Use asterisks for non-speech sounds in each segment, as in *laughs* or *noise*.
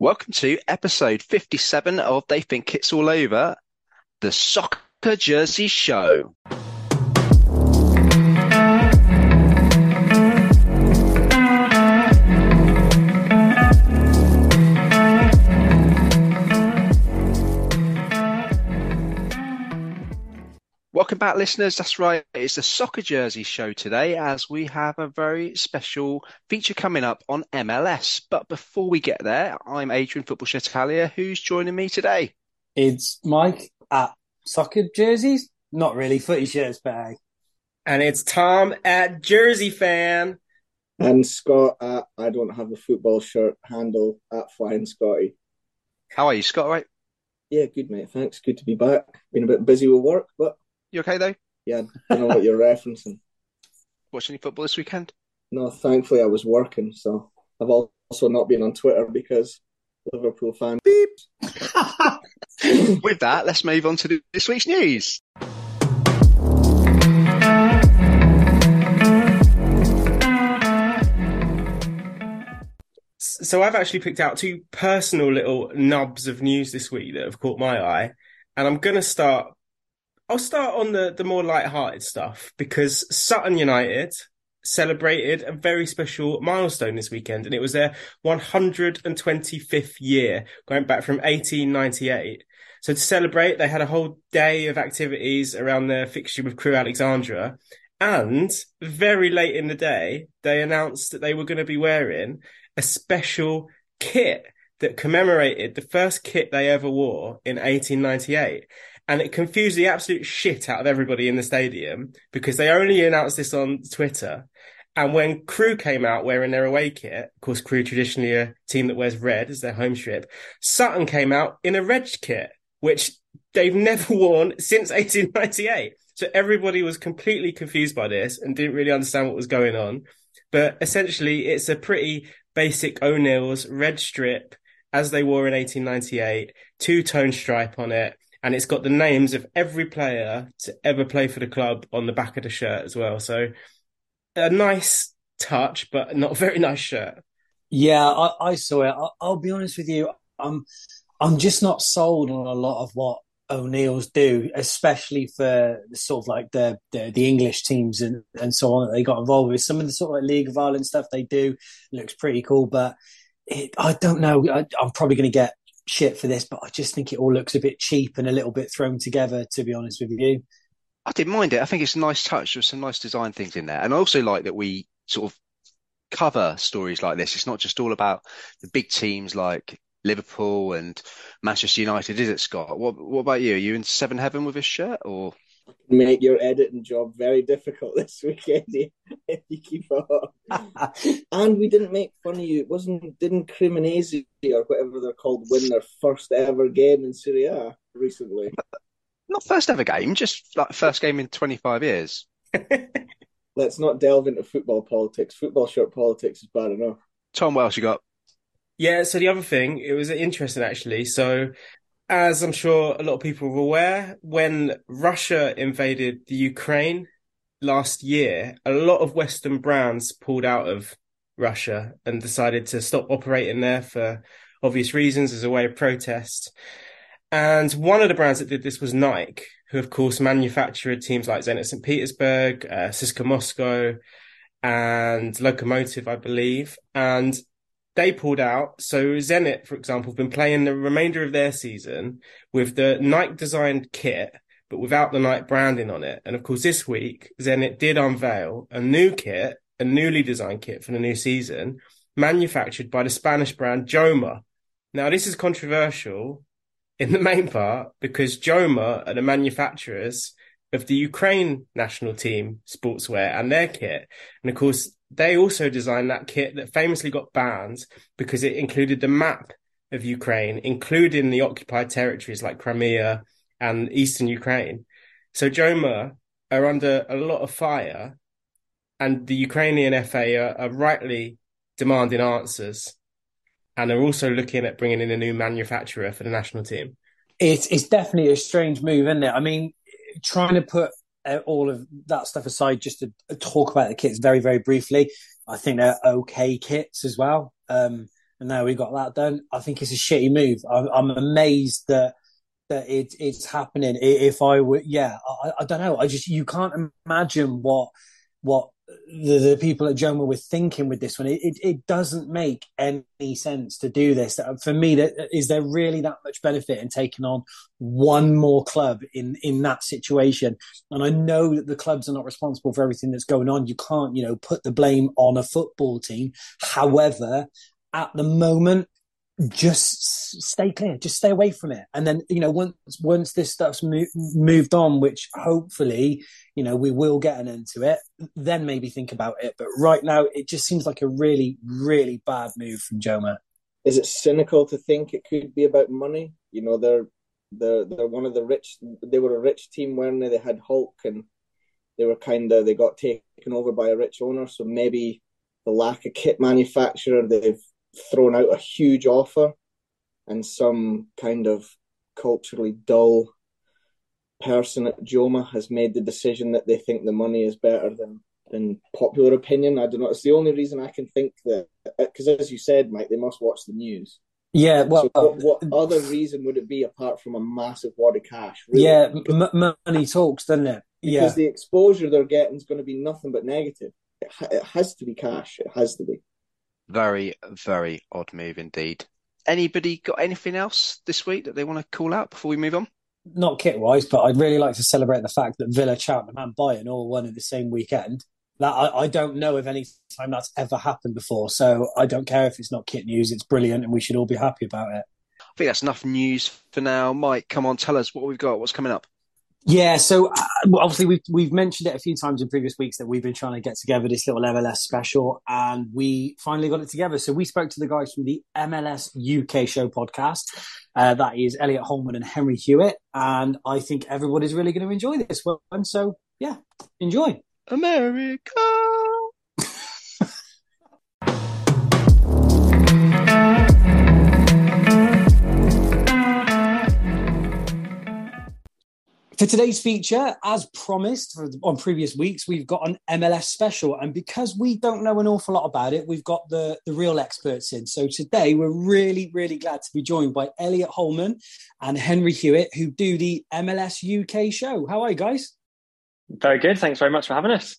Welcome to episode 57 of They Think It's All Over, the Soccer Jersey Show. Welcome back, listeners. That's right. It's the Soccer Jersey Show today, as we have a very special feature coming up on MLS. But before we get there, I'm Adrian Football Chetakalia, who's joining me today. It's Mike at Soccer Jerseys. Not really footy shirts, but hey. And it's Tom at Jersey Fan. And Scott at I don't have a football shirt handle at Flying Scotty. How are you, Scott? All right? Yeah, good mate. Thanks. Good to be back. Been a bit busy with work, but You okay though? yeah, I don't know what you're *laughs* referencing. Watching any football this weekend? No, thankfully I was working, so I've also not been on Twitter because Liverpool fan. Beep. *laughs* With that, let's move on to this week's news. So I've actually picked out two personal little nubs of news this week that have caught my eye. And I'm going to start, I'll start on the, the more light-hearted stuff because Sutton United celebrated a very special milestone this weekend and it was their 125th year going back from 1898. So to celebrate, they had a whole day of activities around their fixture with Crewe Alexandra. And very late in the day, they announced that they were going to be wearing a special kit that commemorated the first kit they ever wore in 1898. And it confused the absolute shit out of everybody in the stadium because they only announced this on Twitter. And when Crewe came out wearing their away kit, of course, Crewe traditionally a team that wears red as their home strip, Sutton came out in a red kit, which they've *laughs* never worn since 1898. So everybody was completely confused by this and didn't really understand what was going on. But essentially, it's a pretty basic O'Neill's red strip as they wore in 1898, two tone stripe on it. And it's got the names of every player to ever play for the club on the back of the shirt as well. So a nice touch, but not a very *laughs* nice shirt. Yeah, I, I saw it. I, I'll be honest with you. I'm, I'm just not sold on a lot of what O'Neill's do, especially for sort of like the, the the English teams and, and so on that they got involved with. Some of the sort of like League of Ireland stuff they do looks pretty cool, but it, I don't know. I, I'm probably going to get shit for this, but I just think it all looks a bit cheap and a little bit thrown together. To be honest with you, I didn't mind it. I think it's a nice touch. There's some nice design things in there. And I also like that we sort of cover stories like this. It's not just all about the big teams like Liverpool and Manchester United, is it, Scott? What what about you? Are you in seven heaven with this shirt or Make your editing job very difficult *laughs* this weekend if if you keep up. *laughs* and we didn't make fun of you. It wasn't didn't Cremonese or whatever they're called win their first ever game in Serie A recently. *laughs* not first ever game, just like first game in 25 years? Let's not delve into football politics. Football shirt politics is bad enough. Tom, what else you got? Yeah, so the other thing, it was interesting actually. So, as I'm sure a lot of people are aware, when Russia invaded the Ukraine last year, a lot of Western brands pulled out of Russia and decided to stop operating there for obvious reasons as a way of protest. And one of the brands that did this was Nike, who of course manufactured teams like Zenit St. Petersburg, uh, CSKA Moscow, and Lokomotiv, I believe. And they pulled out. So Zenit, for example, have been playing the remainder of their season with the Nike designed kit, but without the Nike branding on it. And of course, this week, Zenit did unveil a new kit, a newly designed kit for the new season, manufactured by the Spanish brand Joma. Now, this is controversial in the main part because Joma are the manufacturers of the Ukraine national team sportswear and their kit. And of course, they also designed that kit that famously got banned because it included the map of Ukraine, including the occupied territories like Crimea and eastern Ukraine. So Joma are under a lot of fire, and the Ukrainian FA are, are rightly demanding answers, and are also looking at bringing in a new manufacturer for the national team. it's it's definitely a strange move, isn't it? I mean, trying to put all of that stuff aside, just to talk about the kits very very briefly. I think they're okay kits as well. Um, and now we've got that done. I think it's a shitty move. I'm, I'm amazed that that it, it's happening. If I were, yeah, I, I, don't know. I just you can't imagine what what the, the people at Joma were thinking with this one. It, it, it doesn't make any sense to do this. Uh, for me, that uh, is there really that much benefit in taking on one more club in in that situation? And I know that the clubs are not responsible for everything that's going on. You can't, you know, put the blame on a football team. However, at the moment, just stay clear, just stay away from it. And then, you know, once once this stuff's mo- moved on, which hopefully, you know, we will get an end to it, then maybe think about it. But right now, it just seems like a really, really bad move from Joma. Is it cynical to think it could be about money? You know, they're they're they're one of the rich. They were a rich team, weren't they? They had Hulk, and they were kind of they got taken over by a rich owner. So maybe the lack of kit manufacturer, they've thrown out a huge offer, and some kind of culturally dull person at Joma has made the decision that they think the money is better than than popular opinion. I don't know. It's the only reason I can think that uh, because, as you said, Mike, they must watch the news. Yeah, well, so what, what, uh, other reason would it be apart from a massive wad of cash? Really? Yeah, m- money talks, doesn't it? Yeah, because the exposure they're getting is going to be nothing but negative. It, ha- it has to be cash. It has to be. Very, very odd move indeed. Anybody got anything else this week that they want to call out before we move on? Not kit wise, but I'd really like to celebrate the fact that Villa, Cheltenham, and Bayern all won in the same weekend. That I, I don't know of any time that's ever happened before. So I don't care if it's not kit news. It's brilliant, and we should all be happy about it. I think that's enough news for now. Mike, come on, tell us what we've got. What's coming up? Yeah, so uh, obviously we've we've mentioned it a few times in previous weeks that we've been trying to get together this little MLS special, and we finally got it together. So we spoke to the guys from the MLS UK Show podcast. Uh, that is Elliot Holman and Henry Hewitt, and I think everybody's really going to enjoy this one. So yeah, enjoy. America. For today's feature, as promised on previous weeks, we've got an MLS special. And because we don't know an awful lot about it, we've got the, the real experts in. So today, we're really, really glad to be joined by Elliot Holman and Henry Hewitt, who do the MLS UK show. How are you guys? Very good. Thanks very much for having us.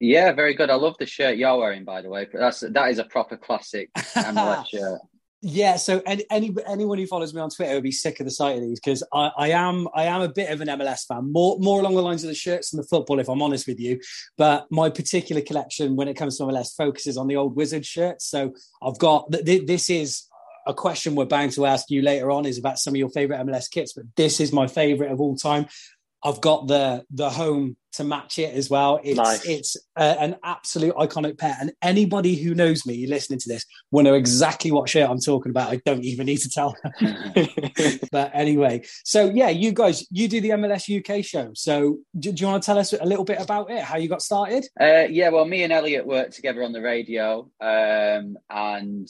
Yeah, very good. I love the shirt you're wearing, by the way. That's that is a proper classic *laughs* MLS shirt. Yeah, so any, any anyone who follows me on Twitter will be sick of the sight of these because I, I am I am a bit of an MLS fan, more more along the lines of the shirts than the football, if I'm honest with you. But my particular collection, when it comes to MLS, focuses on the old Wizard shirts. So I've got th- this is a question we're bound to ask you later on is about some of your favorite MLS kits, but this is my favorite of all time. I've got the the home to match it as well. It's nice. it's uh, an absolute iconic pair, and anybody who knows me listening to this will know exactly what shirt I'm talking about. I don't even need to tell. *laughs* but anyway, so yeah, you guys, you do the MLS UK show. So do, do you want to tell us a little bit about it? How you got started? Uh, yeah, well, me and Elliot worked together on the radio, um, and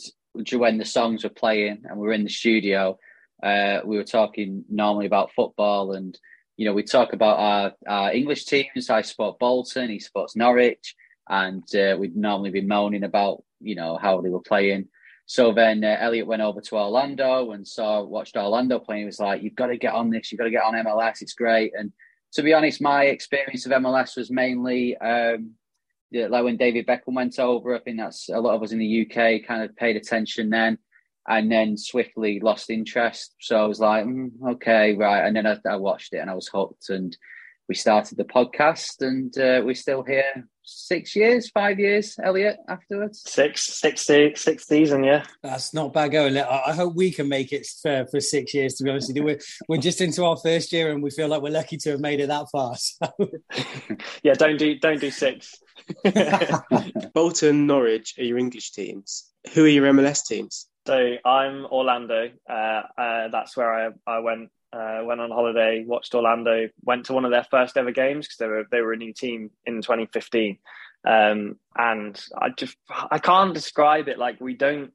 when the songs were playing and we were in the studio, uh, we were talking normally about football and you know, we talk about our, our English teams. I support Bolton, he supports Norwich, and uh, we'd normally be moaning about, you know, how they were playing. So then uh, Elliot went over to Orlando and saw, watched Orlando playing. He was like, you've got to get on this, you've got to get on MLS, it's great. And to be honest, my experience of MLS was mainly um, like when David Beckham went over. I think that's a lot of us in the UK kind of paid attention then and then swiftly lost interest. So I was like, mm, okay, right. And then I, I, watched it and I was hooked. And we started the podcast, and uh, we're still here six years, five years, Elliot, afterwards. Six, six, six, six season, yeah. That's not bad going. I hope we can make it for, for six years, to be honest with you. We're, we're just into our first year and we feel like we're lucky to have made it that far. So. *laughs* yeah, don't do, don't do six. *laughs* Bolton, Norwich are your English teams. Who are your MLS teams? So I'm Orlando. Uh, uh, that's where I I went uh, went on holiday, watched Orlando, went to one of their first ever games because they were they were a new team in 2015, um, and I just I can't describe it. Like we don't.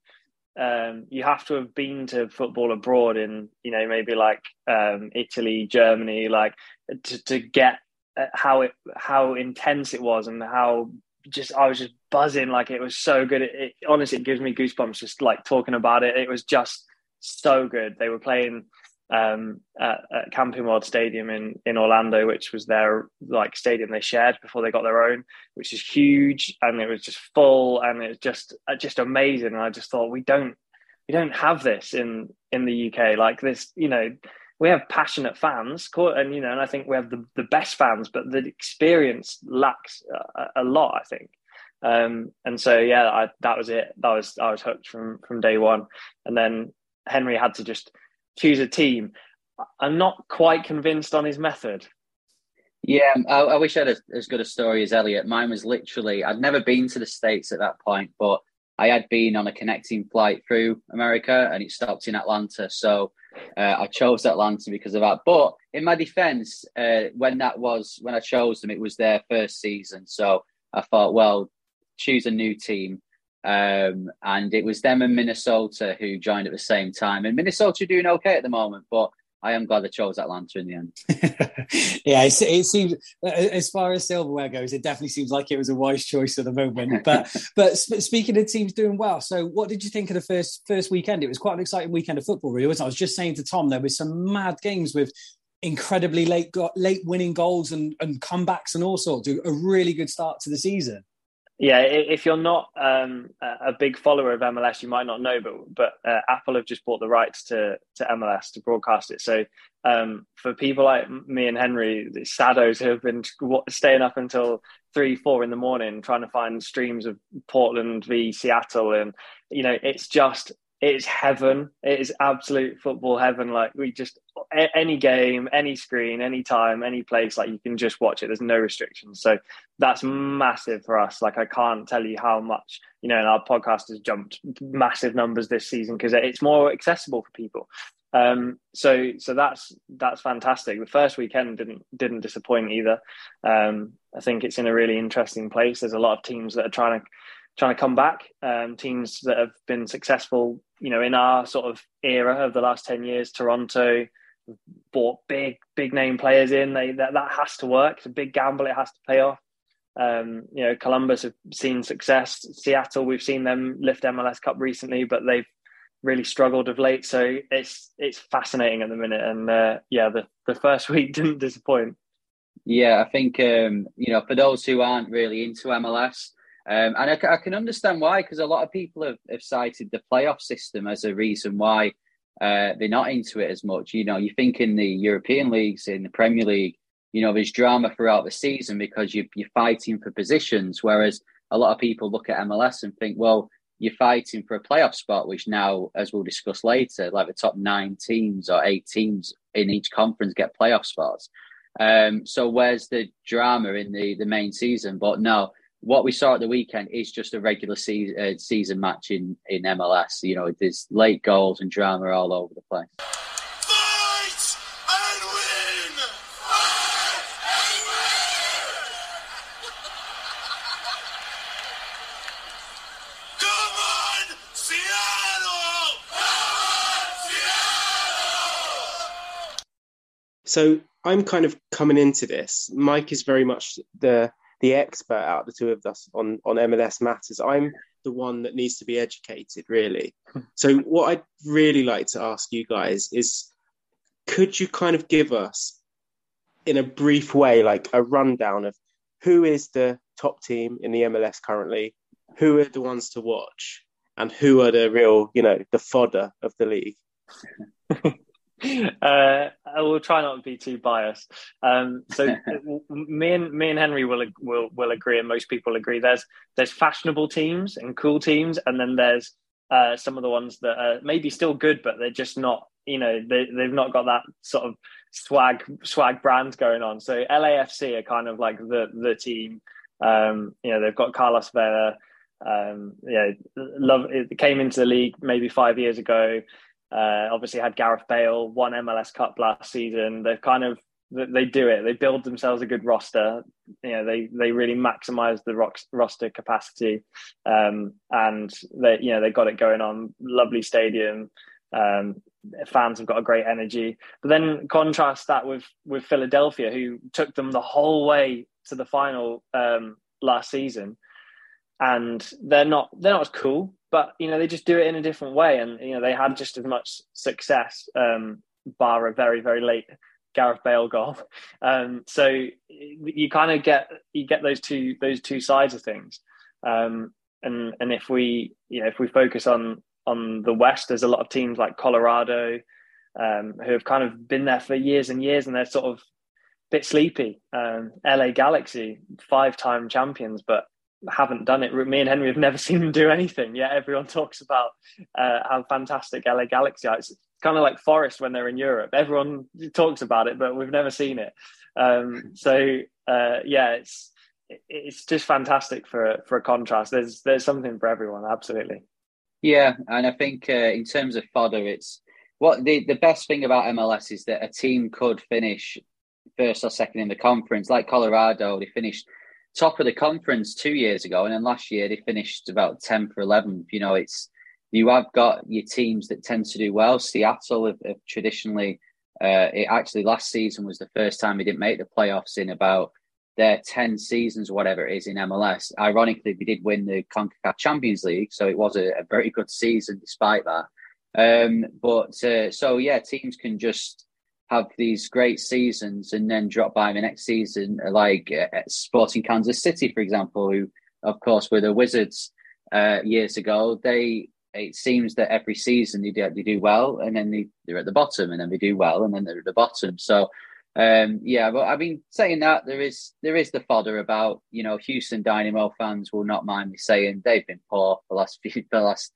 Um, you have to have been to football abroad in you know maybe like um, Italy, Germany, like to to get uh, how it how intense it was and how just I was just buzzing. Like it was so good. It, it honestly it gives me goosebumps just like talking about it. It was just so good. They were playing um, at, at, Camping World Stadium in in Orlando, which was their like stadium they shared before they got their own, which is huge, and it was just full, and it was just uh, just amazing. And I just thought we don't we don't have this in in the UK like this. You know, we have passionate fans, and you know, and I think we have the the best fans, but the experience lacks a, a lot. I think. Um, and so yeah, I, that was it. That was I was hooked from from day one, and then Henry had to just choose a team. I'm not quite convinced on his method. Yeah, I, I wish I had a, as good a story as Elliot. Mine was literally, I'd never been to the States at that point, but I had been on a connecting flight through America and it stopped in Atlanta. So uh, I chose Atlanta because of that. But in my defense, uh, when that was, when I chose them, it was their first season. So I thought, well, choose a new team. Um, and it was them and Minnesota who joined at the same time. And Minnesota are doing okay at the moment, but I am glad they chose Atlanta in the end. *laughs* yeah, it, it, seems as far as silverware goes, it definitely seems like it was a wise choice at the moment. *laughs* But but speaking of teams doing well, so what did you think of the first first weekend? It was quite an exciting weekend of football, really. Wasn't it? I was just saying to Tom, there was some mad games with incredibly late late winning goals and, and comebacks and all sorts. A really good start to the season. Yeah, if you're not um, a big follower of MLS, you might not know, but but uh, Apple have just bought the rights to to MLS to broadcast it. So um, for people like me and Henry, the Sados who have been staying up until three, four in the morning trying to find streams of Portland v Seattle, and you know, it's just it's heaven. It is absolute football heaven. Like we just any game, any screen, any time, any place, like you can just watch it. There's no restrictions. So that's massive for us. Like I can't tell you how much, you know, and our podcast has jumped massive numbers this season because it's more accessible for people. Um, so so that's that's fantastic. The first weekend didn't didn't disappoint either. Um, I think it's in a really interesting place. There's a lot of teams that are trying to trying to come back. Um, teams that have been successful, you know, in our sort of era of the last ten years. Toronto bought big, big name players in. They that, that has to work. It's a big gamble. It has to pay off. Um, you know, Columbus have seen success. Seattle, we've seen them lift MLS Cup recently, but they've really struggled of late. So it's it's fascinating at the minute. And uh, yeah, the the first *laughs* week didn't disappoint. Yeah, I think um, you know for those who aren't really into MLS, um, and I, I, can understand why, because a lot of people have, have, cited the playoff system as a reason why uh, they're not into it as much. You know, you think in the European leagues, in the Premier League, you know, there's drama throughout the season because you, you're fighting for positions, whereas a lot of people look at MLS and think, well, you're fighting for a playoff spot, which now, as we'll discuss later, like the top nine teams or eight teams in each conference get playoff spots. Um, so where's the drama in the the main season? But no, what we saw at the weekend is just a regular season, uh, season match in, in MLS. You know, there's late goals and drama all over the place. Fight and win! Fight and win! Come on, Seattle! Come on, Seattle! So I'm kind of coming into this. Mike is very much the the expert out of the two of us on on MLS matters. I'm the one that needs to be educated, really. *laughs* So, what I'd really like to ask you guys is, could you kind of give us, in a brief way, like a rundown of who is the top team in the MLS currently, who are the ones to watch, and who are the real, you know, the fodder of the league? *laughs* *laughs* uh, I will try not to be too biased. Um, so *laughs* me and me and Henry will will will agree, and most people agree. There's there's fashionable teams and cool teams, and then there's uh, some of the ones that are maybe still good, but they're just not. You know, they they've not got that sort of swag swag brand going on. So LAFC are kind of like the the team. Um, you know, they've got Carlos Vela. Um, yeah, love it came into the league maybe five years ago. Uh, obviously, had Gareth Bale, won MLS Cup last season. They've kind of they do it. They build themselves a good roster. You know, they they really maximise the roster capacity, um, and they you know they got it going on. Lovely stadium. Um, fans have got a great energy. But then contrast that with with Philadelphia, who took them the whole way to the final um, last season, and they're not they're not as cool, but you know they just do it in a different way, and you know they had just as much success, um, bar a very very late Gareth Bale goal. *laughs* Um, so you kind of get you get those two those two sides of things, um, and and if we you know if we focus on on the West, there's a lot of teams like Colorado um, who have kind of been there for years and years, and they're sort of a bit sleepy. Um, LA Galaxy, five time champions, but haven't done it. Me and Henry have never *laughs* seen them do anything. Yet everyone talks about uh, how fantastic LA Galaxy are. It's kind of like Forest when they're in Europe. Everyone talks about it, but we've never seen it. Um, so uh, yeah, it's it's just fantastic for for a contrast. There's there's something for everyone. Absolutely. Yeah, and I think uh, in terms of fodder, it's what the the best thing about MLS is that a team could finish first or second in the conference, like Colorado. They finished top of the conference two years ago, and then last year they finished about tenth or eleventh. You know, it's you have got your teams that tend to do well. Seattle have, have traditionally, uh, it actually last season was the first time they didn't make the playoffs in about their 10 seasons, whatever it is in MLS. Ironically, they did win the CONCACAF Champions League, so it was a, a very good season despite that. Um, but uh, so, yeah, teams can just have these great seasons and then drop by the next season, like uh, Sporting Kansas City, for example, who, of course, were the Wizards uh, years ago. They it seems that every season they do, they do well and then they, they're at the bottom and then they do well and then they're at the bottom. So um, yeah, but I mean, saying that there is there is the fodder about you know Houston Dynamo fans will not mind me saying they've been poor for the last few, *laughs* the last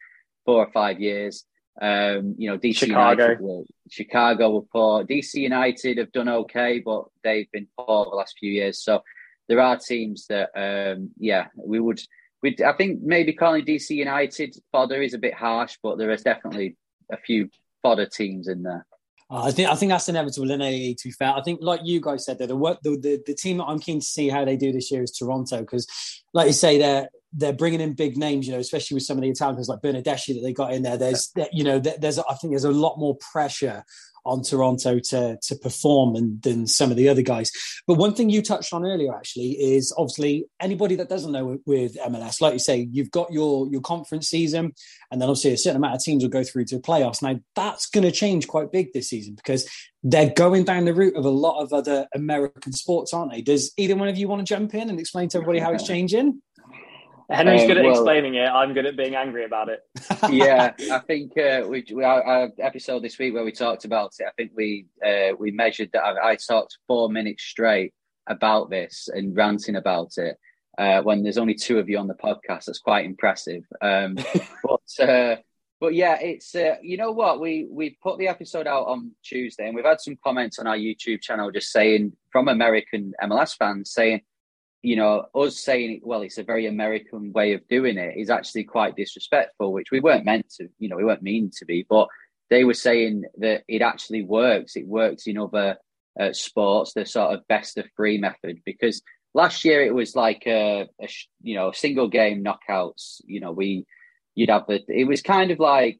four or five years. Um, you know, DC Chicago. United were, Chicago were poor. DC United have done okay, but they've been poor the last few years. So there are teams that, um, yeah, we would. We'd, I think maybe calling DC United fodder is a bit harsh, but there is definitely a few fodder teams in there. Uh, I think I think that's inevitable in A. To be fair, I think like you guys said, that the work the, the, the team that I'm keen to see how they do this year is Toronto because, like you say, they're they're bringing in big names, you know, especially with some of the Italians like Bernardeschi that they got in there. There's, you know, there's I think there's a lot more pressure on Toronto to to perform and, than some of the other guys. But one thing you touched on earlier actually is obviously anybody that doesn't know with MLS, like you say, you've got your your conference season, and then obviously a certain amount of teams will go through to playoffs. Now that's going to change quite big this season because they're going down the route of a lot of other American sports, aren't they? Does either one of you want to jump in and explain to everybody how it's *laughs* changing? Henry's um, good at well, explaining it. I'm good at being angry about it. *laughs* *laughs* yeah, I think uh, we, we our, our, episode this week where we talked about it. I think we uh, we measured that. I, I, talked four minutes straight about this and ranting about it. Uh, when there's only two of you on the podcast, that's quite impressive. Um, *laughs* but uh, but yeah, it's uh, you know what we we put the episode out on Tuesday, and we've had some comments on our YouTube channel just saying from American MLS fans saying you know, us saying, well, it's a very American way of doing it is actually quite disrespectful, which we weren't meant to, you know, we weren't mean to be, but they were saying that it actually works. It works in other uh, sports, the sort of best of three method, because last year it was like a, a you know, single game knockouts. You know, we, you'd have the, it was kind of like,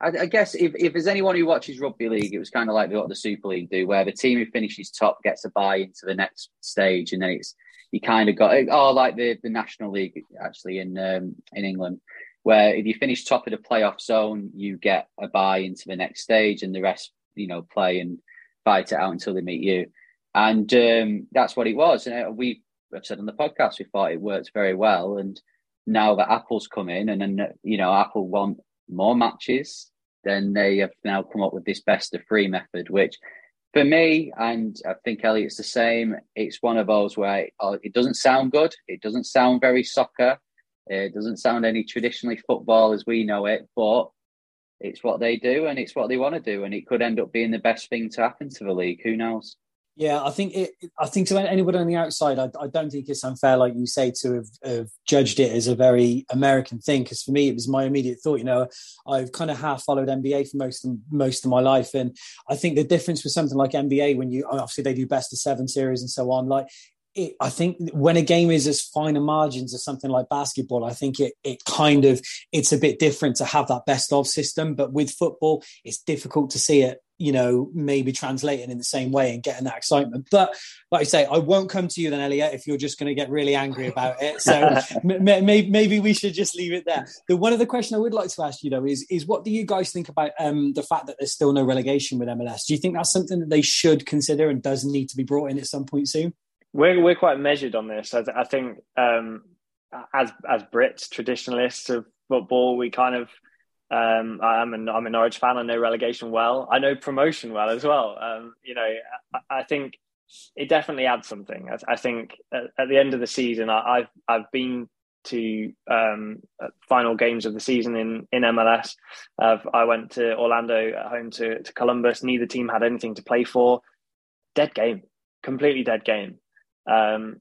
I, I guess if, if there's anyone who watches rugby league, it was kind of like what the Super League do, where the team who finishes top gets a buy into the next stage, and then it's you kind of got oh like the the National League actually in um, in England, where if you finish top of the playoff zone, you get a buy into the next stage, and the rest you know play and fight it out until they meet you, and um, that's what it was. And uh, we have said on the podcast we thought it worked very well, and now that Apple's come in, and then you know Apple want more matches, then they have now come up with this best of three method, which for me, and I think Elliot's the same, it's one of those where it doesn't sound good. It doesn't sound very soccer. It doesn't sound any traditionally football as we know it, but it's what they do and it's what they want to do. And it could end up being the best thing to happen to the league. Who knows? Yeah, I think it. I think to anybody on the outside, I, I don't think it's unfair, like you say, to have, have judged it as a very American thing. Because for me, it was my immediate thought. You know, I've kind of half followed NBA for most of most of my life, and I think the difference with something like NBA, when you obviously they do best of seven series and so on, like it, I think when a game is as fine a margins as something like basketball, I think it it kind of it's a bit different to have that best of system. But with football, it's difficult to see it you know, maybe translating in the same way and getting that excitement. But like I say, I won't come to you then, Elliot, if you're just going to get really angry about it. So *laughs* maybe, maybe we should just leave it there. The one other question I would like to ask you though is is what do you guys think about um, the fact that there's still no relegation with MLS? Do you think that's something that they should consider and does need to be brought in at some point soon? We're we're quite measured on this. I, I think um, as as Brits, traditionalists of football, we kind of um, I'm an I'm a Norwich fan. I know relegation well. I know promotion well as well. Um, you know, I, I, think it definitely adds something. I, I think at, at, the end of the season, I, have I've been to um, final games of the season in in MLS. Uh, I went to Orlando at home to to Columbus. Neither team had anything to play for. Dead game, completely dead game. Um,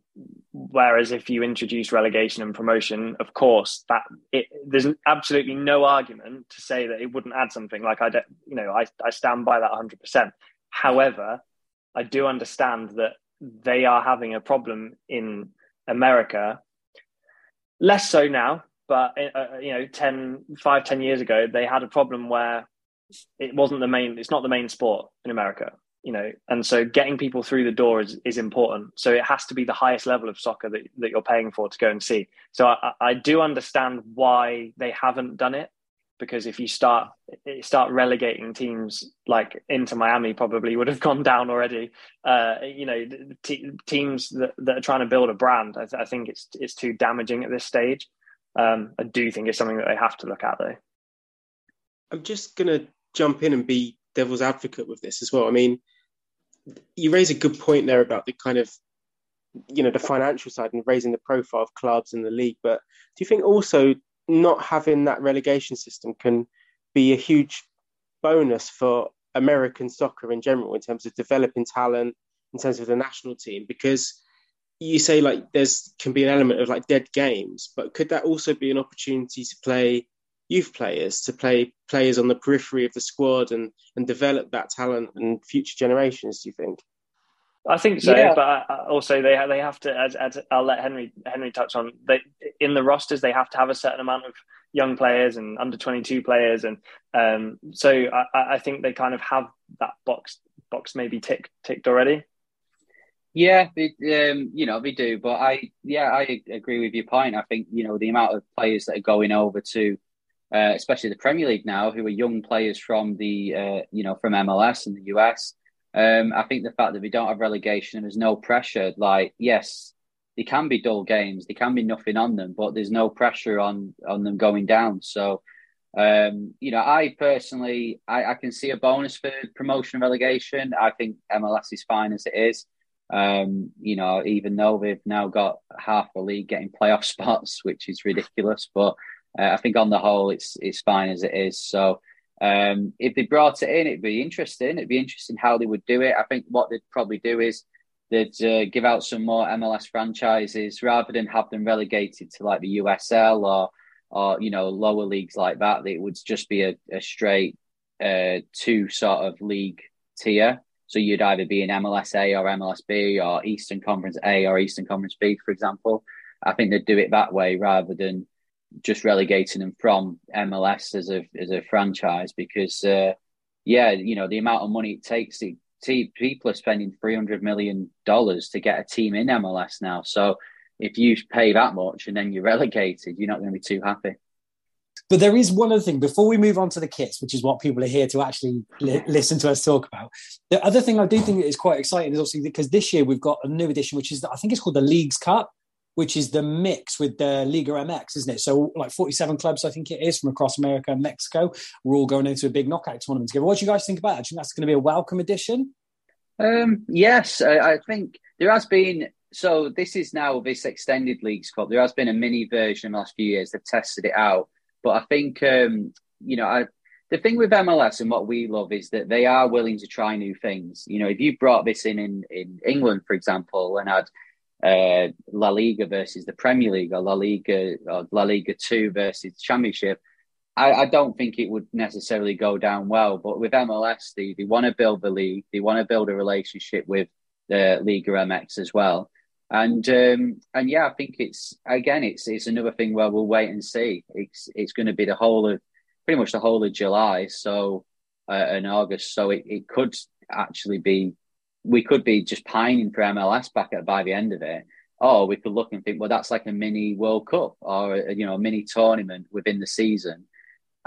whereas if you introduce relegation and promotion, of course, that it, there's absolutely no argument to say that it wouldn't add something. Like I, don't, you know, I, I stand by that 100. percent However, I do understand that they are having a problem in America. Less so now, but uh, uh you know, 10, 5, 10 years ago, they had a problem where it wasn't the main. It's not the main sport in America you know and so getting people through the door is, is important. So it has to be the highest level of soccer that, that you're paying for to go and see. So I, I do understand why they haven't done it because if you start start relegating teams like Inter Miami probably would have *laughs* gone down already. Uh, you know t- teams that, that, are trying to build a brand I, th- I, think it's it's too damaging at this stage. Um, I do think it's something that they have to look at though. I'm just gonna jump in and be devil's advocate with this as well. I mean you raise a good point there about the kind of you know the financial side and raising the profile of clubs in the league but do you think also not having that relegation system can be a huge bonus for american soccer in general in terms of developing talent in terms of the national team? Because you say like there's can be an element of like dead games but could that also be an opportunity to play youth players to play players on the periphery of the squad and and develop that talent and future generations do you think I think so, yeah. but also they they have to. As, as, I'll let Henry Henry touch on. They in the rosters they have to have a certain amount of young players and under twenty two players, and um, so I, I think they kind of have that box box maybe ticked ticked already. Yeah, they, um, you know they do, but I yeah I agree with your point. I think you know the amount of players that are going over to uh, especially the Premier League now, who are young players from the uh, you know from MLS and the US. Um, I think the fact that we don't have relegation and there's no pressure, like yes, they can be dull games, they can be nothing on them, but there's no pressure on on them going down. So, um, you know, I personally, I, I, can see a bonus for promotion and relegation. I think MLS is fine as it is. Um, you know, even though they've now got half the league getting playoff *laughs* spots, which is ridiculous, but uh, I think on the whole, it's it's fine as it is. So um, if they brought it in, it'd be interesting. It'd be interesting how they would do it. I think what they'd probably do is they'd uh, give out some more MLS franchises rather than have them relegated to like the USL or or you know lower leagues like that. It would just be a, a straight uh, two sort of league tier. So you'd either be in MLS A or MLS B or Eastern Conference A or Eastern Conference B, for example. I think they'd do it that way rather than just relegating them from MLS as a as a franchise because uh, yeah, you know the amount of money it takes. To, people are spending three hundred million dollars to get a team in MLS now. So if you pay that much and then you're *laughs* relegated, you're not going to be too happy. But there is one other thing before we move on to the kits, which is what people are here to actually li- listen to us talk about. The other thing I do think is quite exciting is obviously because this year we've got a new edition, which is I think it's called the Leagues Cup, which is the mix with the Liga MX, isn't it? So like 47 clubs, I think it is, from across America and Mexico. We're all going into a big knockout tournament together. What do you guys think about it? Do you think that's going to be a welcome addition? Um, yes, I, I, think there has been. So this is now this extended leagues cup. There has been a mini version in the last few years. They've tested it out, but I think um, you know I, the thing with MLS and what we love is that they are willing to try new things. You know, if you brought this in in, in England, for example, and had uh, La Liga versus the Premier League or La Liga or La Liga Two versus Championship, I, I, don't think it would necessarily go down well. But with MLS, they, they want to build the league, they want to build a relationship with the Liga MX as well. And um, and yeah, I think it's again, it's it's another thing where we'll wait and see. It's it's going to be the whole of pretty much the whole of July. So uh, in August. So it, it could actually be, we could be just pining for MLS back at by the end of it. Or we could look and think, well, that's like a mini World Cup or you know a mini tournament within the season.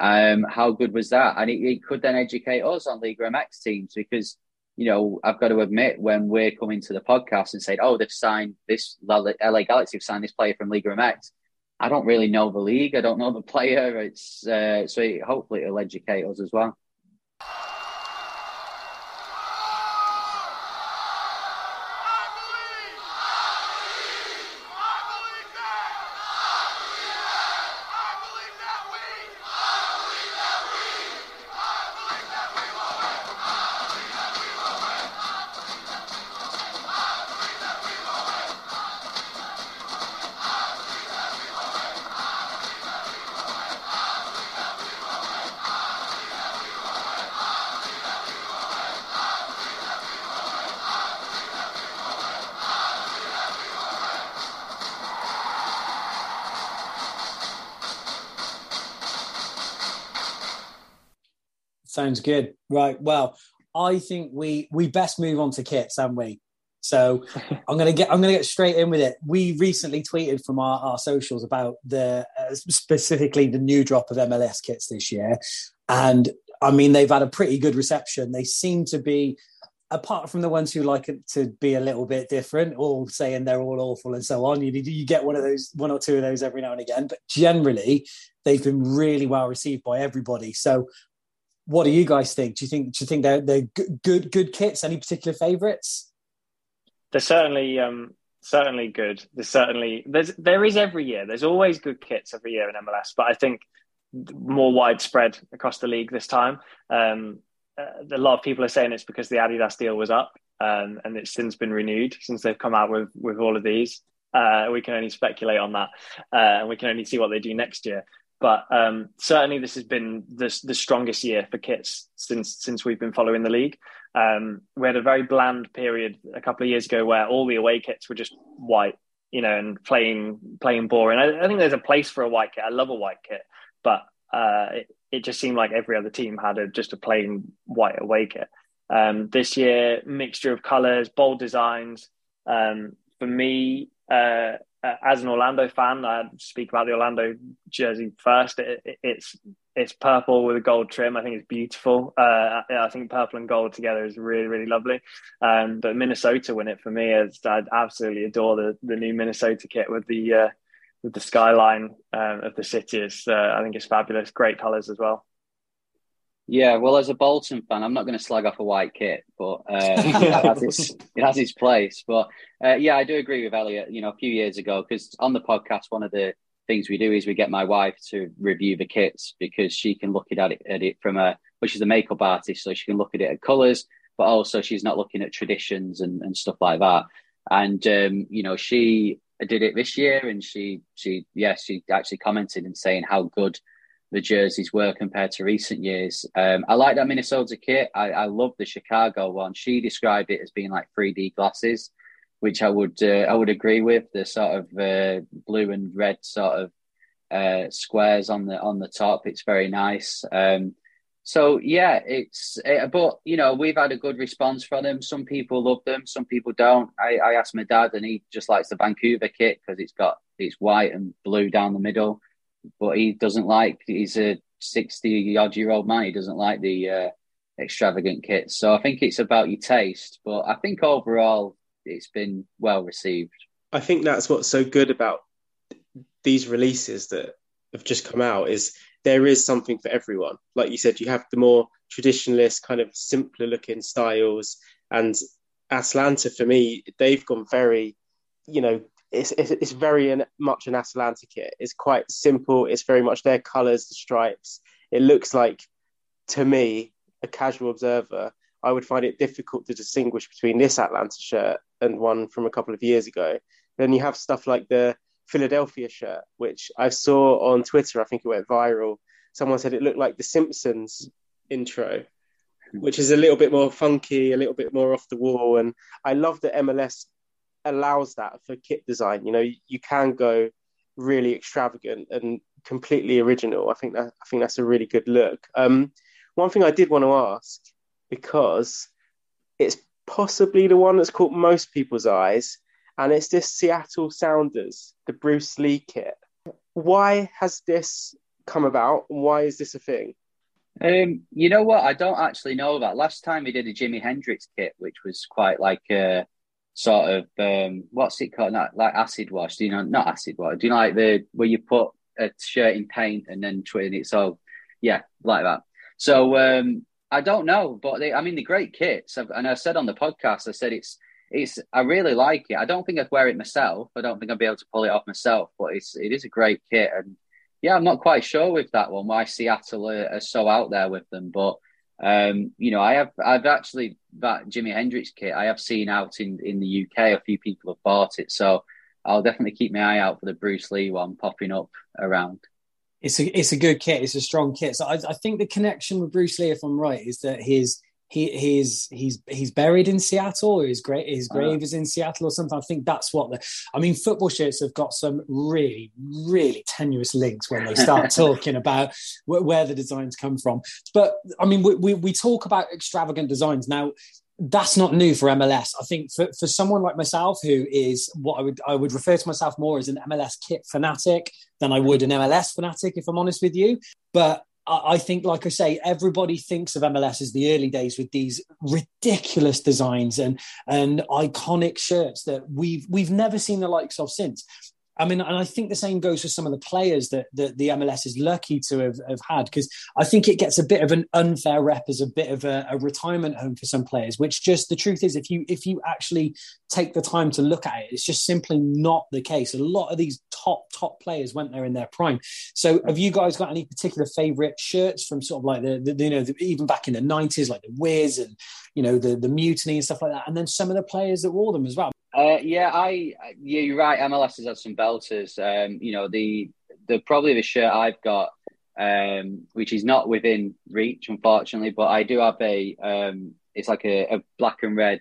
Um, how good was that? And it, it could then educate us on Liga MX teams because you know, I've got to admit when we're coming to the podcast and saying, "Oh, they've signed this LA Galaxy have signed this player from Liga MX," I don't really know the league. I don't know the *laughs* player. It's uh, so it, hopefully it'll educate us as well. Sounds good. Right. Well, I think we we best move on to kits, haven't we? So I'm gonna get I'm gonna get straight in with it. We recently tweeted from our, our socials about the uh, specifically the new drop of MLS kits this year, and I mean they've had a pretty good reception. They seem to be, apart from the ones who like it to be a little bit different, all saying they're all awful and so on. You you get one of those, one or two of those every now and again, but generally they've been really well received by everybody. So what do you guys think? Do you think do you think they're they're good good kits? Any particular favourites? They're certainly um, certainly good. There's certainly there's there is every year. There's always good kits every year in MLS, but I think more widespread across the league this time. Um, uh, a lot of people are saying it's because the Adidas deal was up um, and it's since been renewed since they've come out with with all of these. Uh, we can only speculate on that, uh, and we can only see what they do next year. But um, certainly, this has been the, the strongest year for kits since since we've been following the league. Um, we had a very bland period a couple of years ago where all the away kits were just white, you know, and playing playing boring. I, I think there's a place for a white kit. I love a white kit, but uh, it, it, just seemed like every other team had a, just a plain white away kit. Um, this year, mixture of colors, bold designs. Um, for me, uh, uh, as an Orlando fan, I speak about the Orlando jersey first. It, it, it's it's purple with a gold trim. I think it's beautiful. Uh, I think purple and gold together is really really lovely. Um, but Minnesota win it for me. As I absolutely adore the the new Minnesota kit with the uh, with the skyline um, of the city. Uh, I think it's fabulous. Great colours as well. Yeah, well, as a Bolton fan, I'm not going to slag off a white kit, but uh, it, has its, *laughs* it has its place. But uh, yeah, I do agree with Elliot. You know, a few years ago, because on the podcast, one of the things we do is we get my wife to review the kits because she can look at it, at it from a, well, she's a makeup artist, so she can look at it at colours, but also she's not looking at traditions and, and stuff like that. And um, you know, she did it this year, and she she yes, yeah, she actually commented and saying how good the jerseys were compared to recent years. Um, I like that Minnesota kit. I, I love the Chicago one. She described it as being like 3D glasses, which I would uh, I would agree with. The sort of uh, blue and red sort of uh, squares on the on the top. It's very nice. Um, so yeah, it's uh, but you know we've had a good response from them. Some people love them, some people don't. I, I asked my dad, and he just likes the Vancouver kit because it's got it's white and blue down the middle but he doesn't like. He's a sixty odd year old man. He doesn't like the uh, extravagant kits. So I think it's about your taste. But I think overall, it's been well received. I think that's what's so good about these releases that have just come out is there is something for everyone. Like you said, you have the more traditionalist, kind of simpler looking styles, and Atlanta for me, they've gone very, you know, it's, it's, it's very an, much an Atlanta kit. It's quite simple. It's very much their colours, the stripes. It looks like, to me, a casual observer, I would find it difficult to distinguish between this Atlanta shirt and one from a couple of years ago. Then you have stuff like the Philadelphia shirt, which I saw on Twitter. I think it went viral. Someone said it looked like the Simpsons intro, which is a little bit more funky, a little bit more off the wall. And I love that MLS allows that for kit design. You know, you can go really extravagant and completely original. I think that I think that's a really good look. Um, one thing I did want to ask because it's possibly the one that's caught most people's eyes, and it's this Seattle Sounders, the Bruce Lee kit. Why has this come about? And why is this a thing? Um, you know what? I don't actually know that. Last time we did a Jimi Hendrix kit, which was quite like a sort of um, what's it called? Not like acid wash. Do you know? Not acid wash. Do you know like the where you put a shirt in paint and then twin it? So yeah, like that. So um, I don't know, but they, I mean, the great kits. And I said on the podcast, I said it's it's. I really like it. I don't think I'd wear it myself. I don't think I'd be able to pull it off myself. But it's it is a great kit, and yeah, I'm not quite sure with that one why Seattle are, are so out there with them, but um, you know, I have I've actually that Jimi Hendrix kit I have seen out in in the UK. A few people have bought it, so I'll definitely keep my eye out for the Bruce Lee one popping up around. It's a it's a good kit. It's a strong kit. So I, I think the connection with Bruce Lee, if I'm right, is that his he he's he's he's buried in Seattle or his great his uh-huh. grave is in Seattle or something. I think that's what the I mean football shirts have got some really really tenuous links when they start *laughs* talking about wh- where the designs come from. But I mean we, we we talk about extravagant designs now that's not new for MLS. I think for, for someone like myself, who is what I would I would refer to myself more as an MLS kit fanatic than I would an MLS fanatic, if I'm honest with you. But I think, like I say, everybody thinks of MLS as the early days with these ridiculous designs and and iconic shirts that we've we've never seen the likes of since. I mean, and I think the same goes for some of the players that, that the MLS is lucky to have, have had, because I think it gets a bit of an unfair rep as a bit of a, a, retirement home for some players. Which just the truth is, if you if you actually take the time to look at it, it's just simply not the case. A lot of these top top players went there in their prime. So, have you guys got any particular favourite shirts from sort of like the, the you know the, even back in the nineties, like the Wiz and you know the the Mutiny and stuff like that, and then some of the players that wore them as well? Uh, yeah, I yeah, you're right. MLS has had some belters. Um, you know, the the probably the shirt I've got, um, which is not within reach, unfortunately, but I do have a. Um, it's like a, a black and red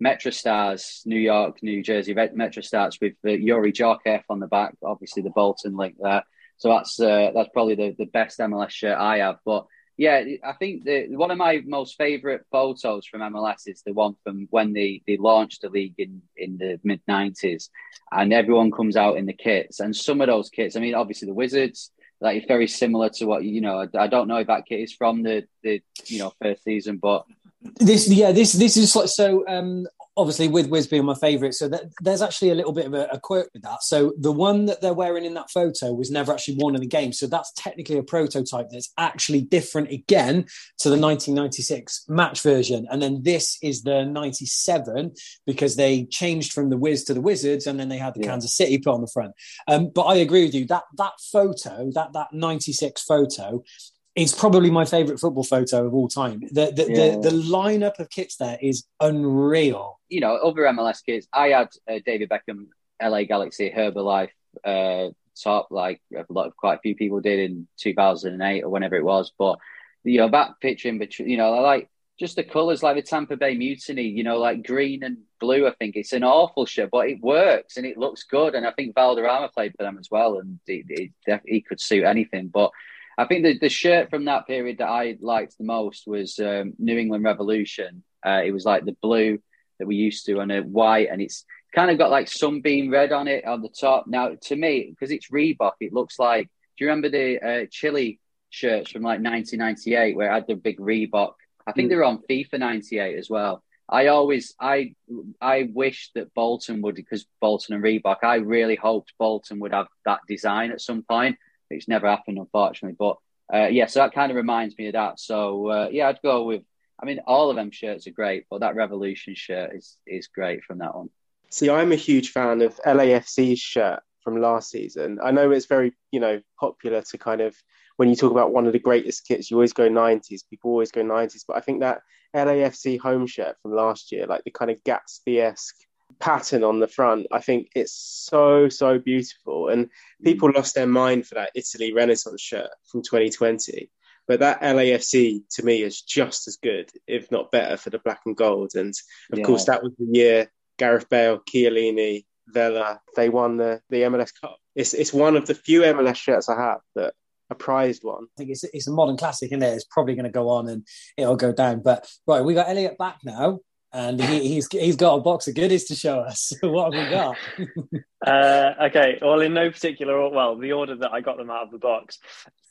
Metro Stars, New York, New Jersey Metro Stars with the Youri Djorkaeff on the back. Obviously, the Bolton link there. So that's uh, that's probably the, the best MLS shirt I have. But yeah, I think the, one of my most favourite photos from MLS is the one from when they, they launched the league in, in the mid 90s and everyone comes out in the kits. And some of those kits, I mean, obviously the Wizards, like it's very similar to what, you know, I, don't know if that kit is from the, the you know, first season, but this yeah this this is like so um obviously with Wiz being my favourite, so that, there's actually a little bit of a, a, quirk with that. So the one that they're wearing in that photo was never actually worn in the game. So that's technically a prototype that's actually different again to the 1996 match version. And then this is the 97 because they changed from the Wiz to the Wizards, and then they had the yeah. Kansas City put on the front. Um, but I agree with you that that photo, that that 96 photo, it's probably my favorite football photo of all time. The the, yeah. the, the lineup of kits there is unreal. You know, other MLS kits. I had uh, David Beckham, LA Galaxy, Herbalife uh, top, like a lot of quite a few people did in 2008 or whenever it was. But you know, that picture in between, you know, I like just the colours, like the Tampa Bay Mutiny. You know, like green and blue. I think it's an awful shirt, but it works and it looks good. And I think Valderrama played for them as well, and he, he could suit anything, but. I think the, the shirt from that period that I liked the most was um, New England Revolution. Uh, it was like the blue that we used to and a white, and it's kind of got like sunbeam red on it on the top. Now, to me, because it's Reebok, it looks like. Do you remember the uh, Chile shirts from like 1998 where it had the big Reebok? I think mm. they were on FIFA 98 as well. I always, I, I wish that Bolton would, because Bolton and Reebok. I really hoped Bolton would have that design at some point it's never happened, unfortunately. But uh, yeah, so that kind of reminds me of that. So uh, yeah, I'd go with. I mean, all of them shirts are great, but that Revolution shirt is is great from that one. See, I'm a huge fan of LAFC's shirt from last season. I know it's very, you know, popular to kind of when you talk about one of the greatest kits, you always go 90s. People always go 90s, but I think that LAFC home shirt from last year, like the kind of Gatsby esque pattern on the front. I think it's so so beautiful, and mm. people lost their mind for that Italy Renaissance shirt from 2020. But that LAFC to me is just as good, if not better, for the black and gold. And of yeah. course, that was the year Gareth Bale, Chiellini, Vela they won the the MLS Cup. It's it's one of the few MLS shirts I have that a prized one. I think it's it's a modern classic, and it? It's probably going to go on and it'll go down. But right, we got Elliot back now, and he, he's he's got a box of goodies to show us. *laughs* what have we got? *laughs* uh, okay, well, in no particular, well, the order that I got them out of the box.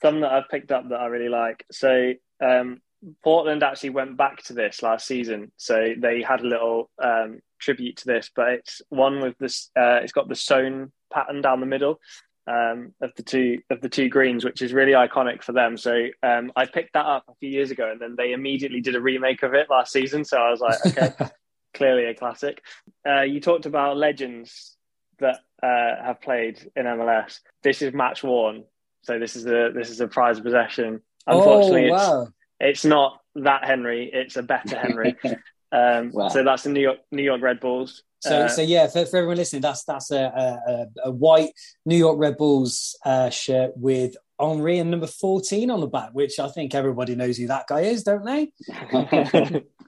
Some that I've picked up that I really like. So um, Portland actually went back to this last season, so they had a little um, tribute to this. But it's one with this. Uh, it's got the sewn pattern down the middle um, of the two of the two greens, which is really iconic for them. So um, I picked that up a few years ago, and then they immediately did a remake of it last season. So I was like, okay, *laughs* clearly a classic. Uh, you talked about legends that uh, have played in MLS. This is match worn, so this is a this is a prize possession. Unfortunately, oh, wow. it's it's not that Henry; it's a better Henry. *laughs* Um, wow. So that's the New York New York Red Bulls. So, uh, so yeah, for, for everyone listening, that's that's a, a, a white New York Red Bulls uh, shirt with Henry and number 14 on the back, which I think everybody knows who that guy is, don't they?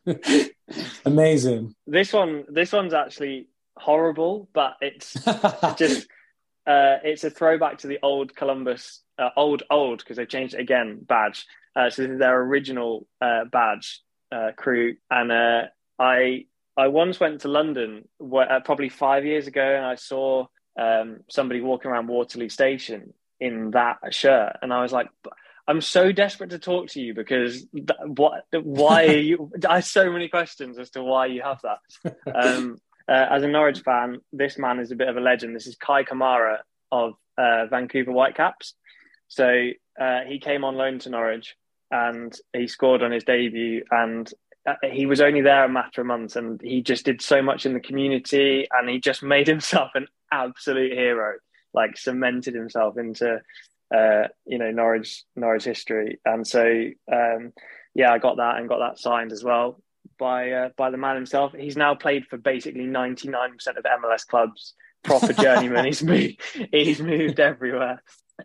*laughs* Amazing. This one, this one's actually horrible, but it's *laughs* just uh, it's a throwback to the old Columbus, uh, old old because they've changed it again badge. Uh, so this is their original uh, badge uh, crew, and I I once went to London uh, probably five years ago, and I saw um, somebody walking around Waterloo Station in that shirt, and I was like, "I'm so desperate to talk to you because th- what? Why are you?" *laughs* I have so many questions as to why you have that. Um, uh, as a Norwich fan, this man is a bit of a legend. This is Kei Kamara of uh, Vancouver Whitecaps. So uh, he came on loan to Norwich and he scored on his debut and he was only there a matter of months and he just did so much in the community and he just *laughs* made himself an absolute hero like cemented himself into uh, you know Norwich Norwich history. And so um, yeah I got that and got that signed as well by uh, by the man himself. He's now played for basically 99% of MLS clubs. Proper journeyman. He's *laughs* moved he's moved everywhere.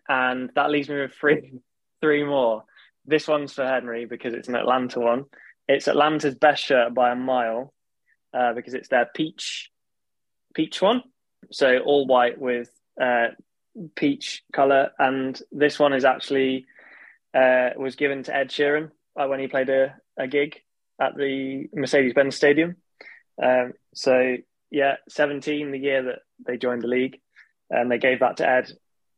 And that leaves me with three three more. This one's for Henry because it's an Atlanta one it's Atlanta's best shirt by a mile uh, because it's their peach peach one. So all white with uh, peach color, and this one is actually uh, was given to Ed Sheeran when he played a, a gig at the Mercedes-Benz Stadium. Um, so yeah, seventeen, the year that they joined the league, and they gave that to Ed,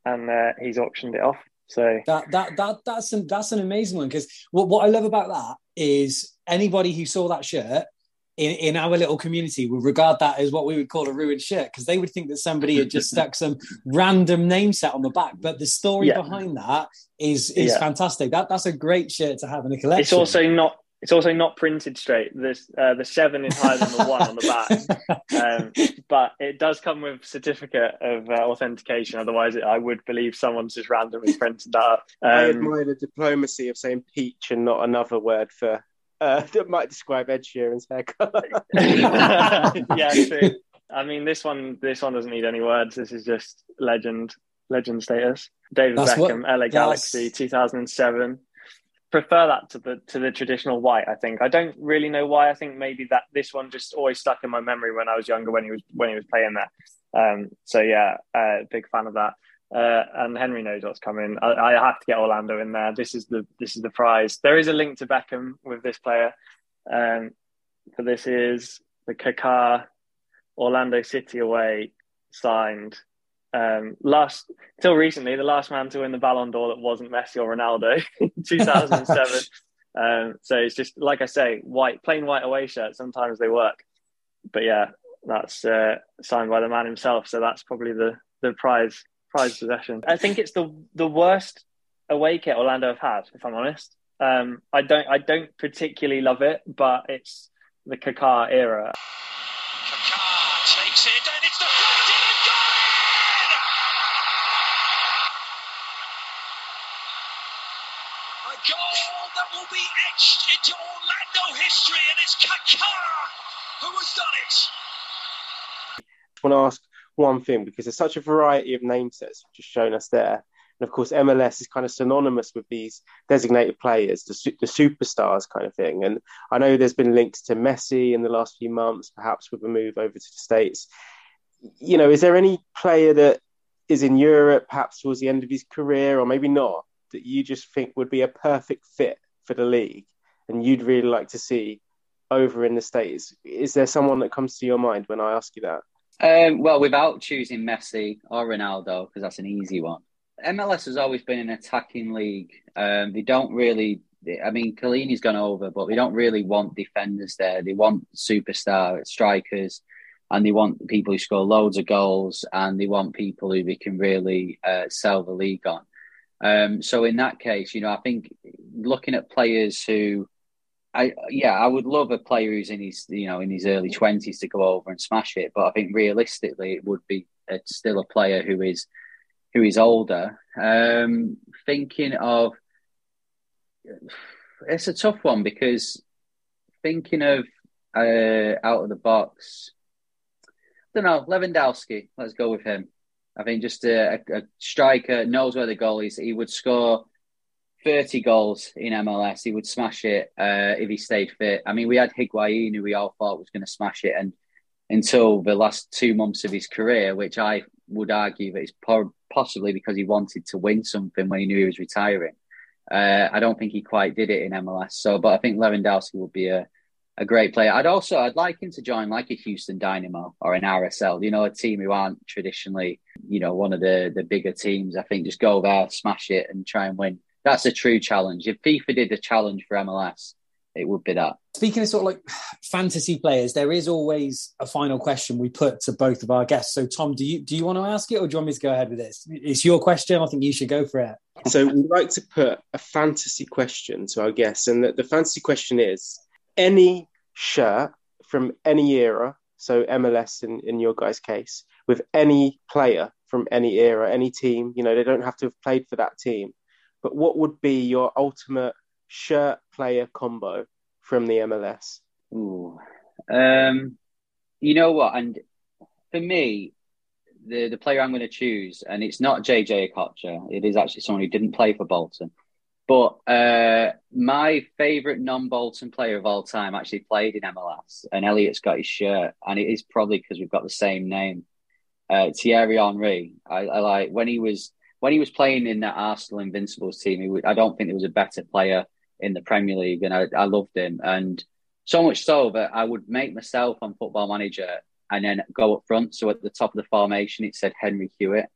and uh, he's auctioned it off. So that that that that's an, that's an amazing one because what what I love about that is anybody who saw that shirt in, in our little community would regard that as what we would call a ruined shirt because they would think that somebody had just stuck some random name set on the back. But the story yeah. behind that is is yeah. fantastic. That that's a great shirt to have in a collection. It's also not it's also not printed straight. This uh, the seven is higher than the one on the back, *laughs* um, but it does come with certificate of uh, authentication. Otherwise, it, I would believe someone's just randomly printed that. Up. Um, I admire the diplomacy of saying peach and not another word for uh, *laughs* that might describe Ed Sheeran's hair color. *laughs* yeah, true. I mean, this one, this one doesn't need any words. This is just legend, legend status. David that's Beckham, what, LA Galaxy, 2007. Prefer that to the to the traditional white. I think. I don't really know why. I think maybe that this one just always stuck in my memory when I was younger when he was when he was playing there. Um, so yeah, uh, big fan of that. Uh, and Henry knows what's coming. I, I, have to get Orlando in there. This is the this is the prize. There is a link to Beckham with this player, um, but this is the Kaká Orlando City away signed. Um, last till recently, the last man to win the Ballon d'Or that wasn't Messi or Ronaldo, *laughs* *laughs* 2007. um, so it's just like I say, white, plain white away shirt. Sometimes they work, but yeah, that's uh, signed by the man himself. So that's probably the the prize prized possession. I think it's the the worst away kit Orlando have had, if I'm honest. Um, I don't I don't particularly love it, but it's the Kaká era. Kaká takes it and it's deflected and got in! A goal that will be etched into Orlando history, and it's Kaká I want to ask one thing because there's such a variety of name sets just shown us there. And of course, MLS is kind of synonymous with these designated players, the, the superstars kind of thing. And I know there's been links to Messi in the last few months, perhaps with a move over to the States. You know, is there any player that is in Europe, perhaps towards the end of his career, or maybe not, that you just think would be a perfect fit for the league and you'd really like to see over in the States? Is there someone that comes to your mind when I ask you that? Um, well, without choosing Messi or Ronaldo, because that's an easy one. MLS has always been an attacking league. Um, they don't really. I mean, Chiellini's gone over, but they don't really want defenders there. They want superstar strikers, and they want people who score loads of goals, and they want people who they can really uh, sell the league on. Um, so in that case, you know, I think looking at players who I yeah, I would love a player who's in his you know in his early twenties to go over and smash it. But I think realistically, it would be still a player who is who is older. Um, thinking of it's a tough one because thinking of uh, out of the box. I don't know Lewandowski. Let's go with him. I think just a, a striker knows where the goal is. He would score 30 goals in MLS. He would smash it uh, if he stayed fit. I mean, we had Higuain, who we all thought was going to smash it, and until the last two months of his career, which I would argue that it's possibly because he wanted to win something when he knew he was retiring. Uh, I don't think he quite did it in MLS. So, but I think Lewandowski would be a, a great player. I'd also I'd like him to join like a Houston Dynamo or an RSL. You know, a team who aren't traditionally you know one of the the bigger teams. I think just go there, smash it, and try and win that's a true challenge. If FIFA did a challenge for MLS, it would be that. Speaking of sort of like fantasy players, there is always a final question we put to both of our guests. So, Tom, do you do you want to ask it, or do you want me to go ahead with this? It's your question. I think you should go for it. So, we'd like to put a fantasy question to our guests, and the, the fantasy question is: any shirt from any era, so MLS in, in your guys' case, with any player from any era, any team. You know, they don't have to have played for that team but what would be your ultimate shirt player combo from the MLS? Ooh. Um, you know what? And for me, the, the player I'm going to choose, and it's not JJ Okocha, it is actually someone who didn't play for Bolton. But uh, my favourite non Bolton player of all time actually played in MLS, and Elliot's got his shirt, and it is probably because we've got the same name. Uh, Thierry Henry. I, I like when he was when he was playing in that Arsenal Invincibles team, would, I don't think there was a better player in the Premier League, and I, I loved him. And so much so that I would make myself on Football Manager and then go up front. So at the top of the formation, it said Henry Hewitt,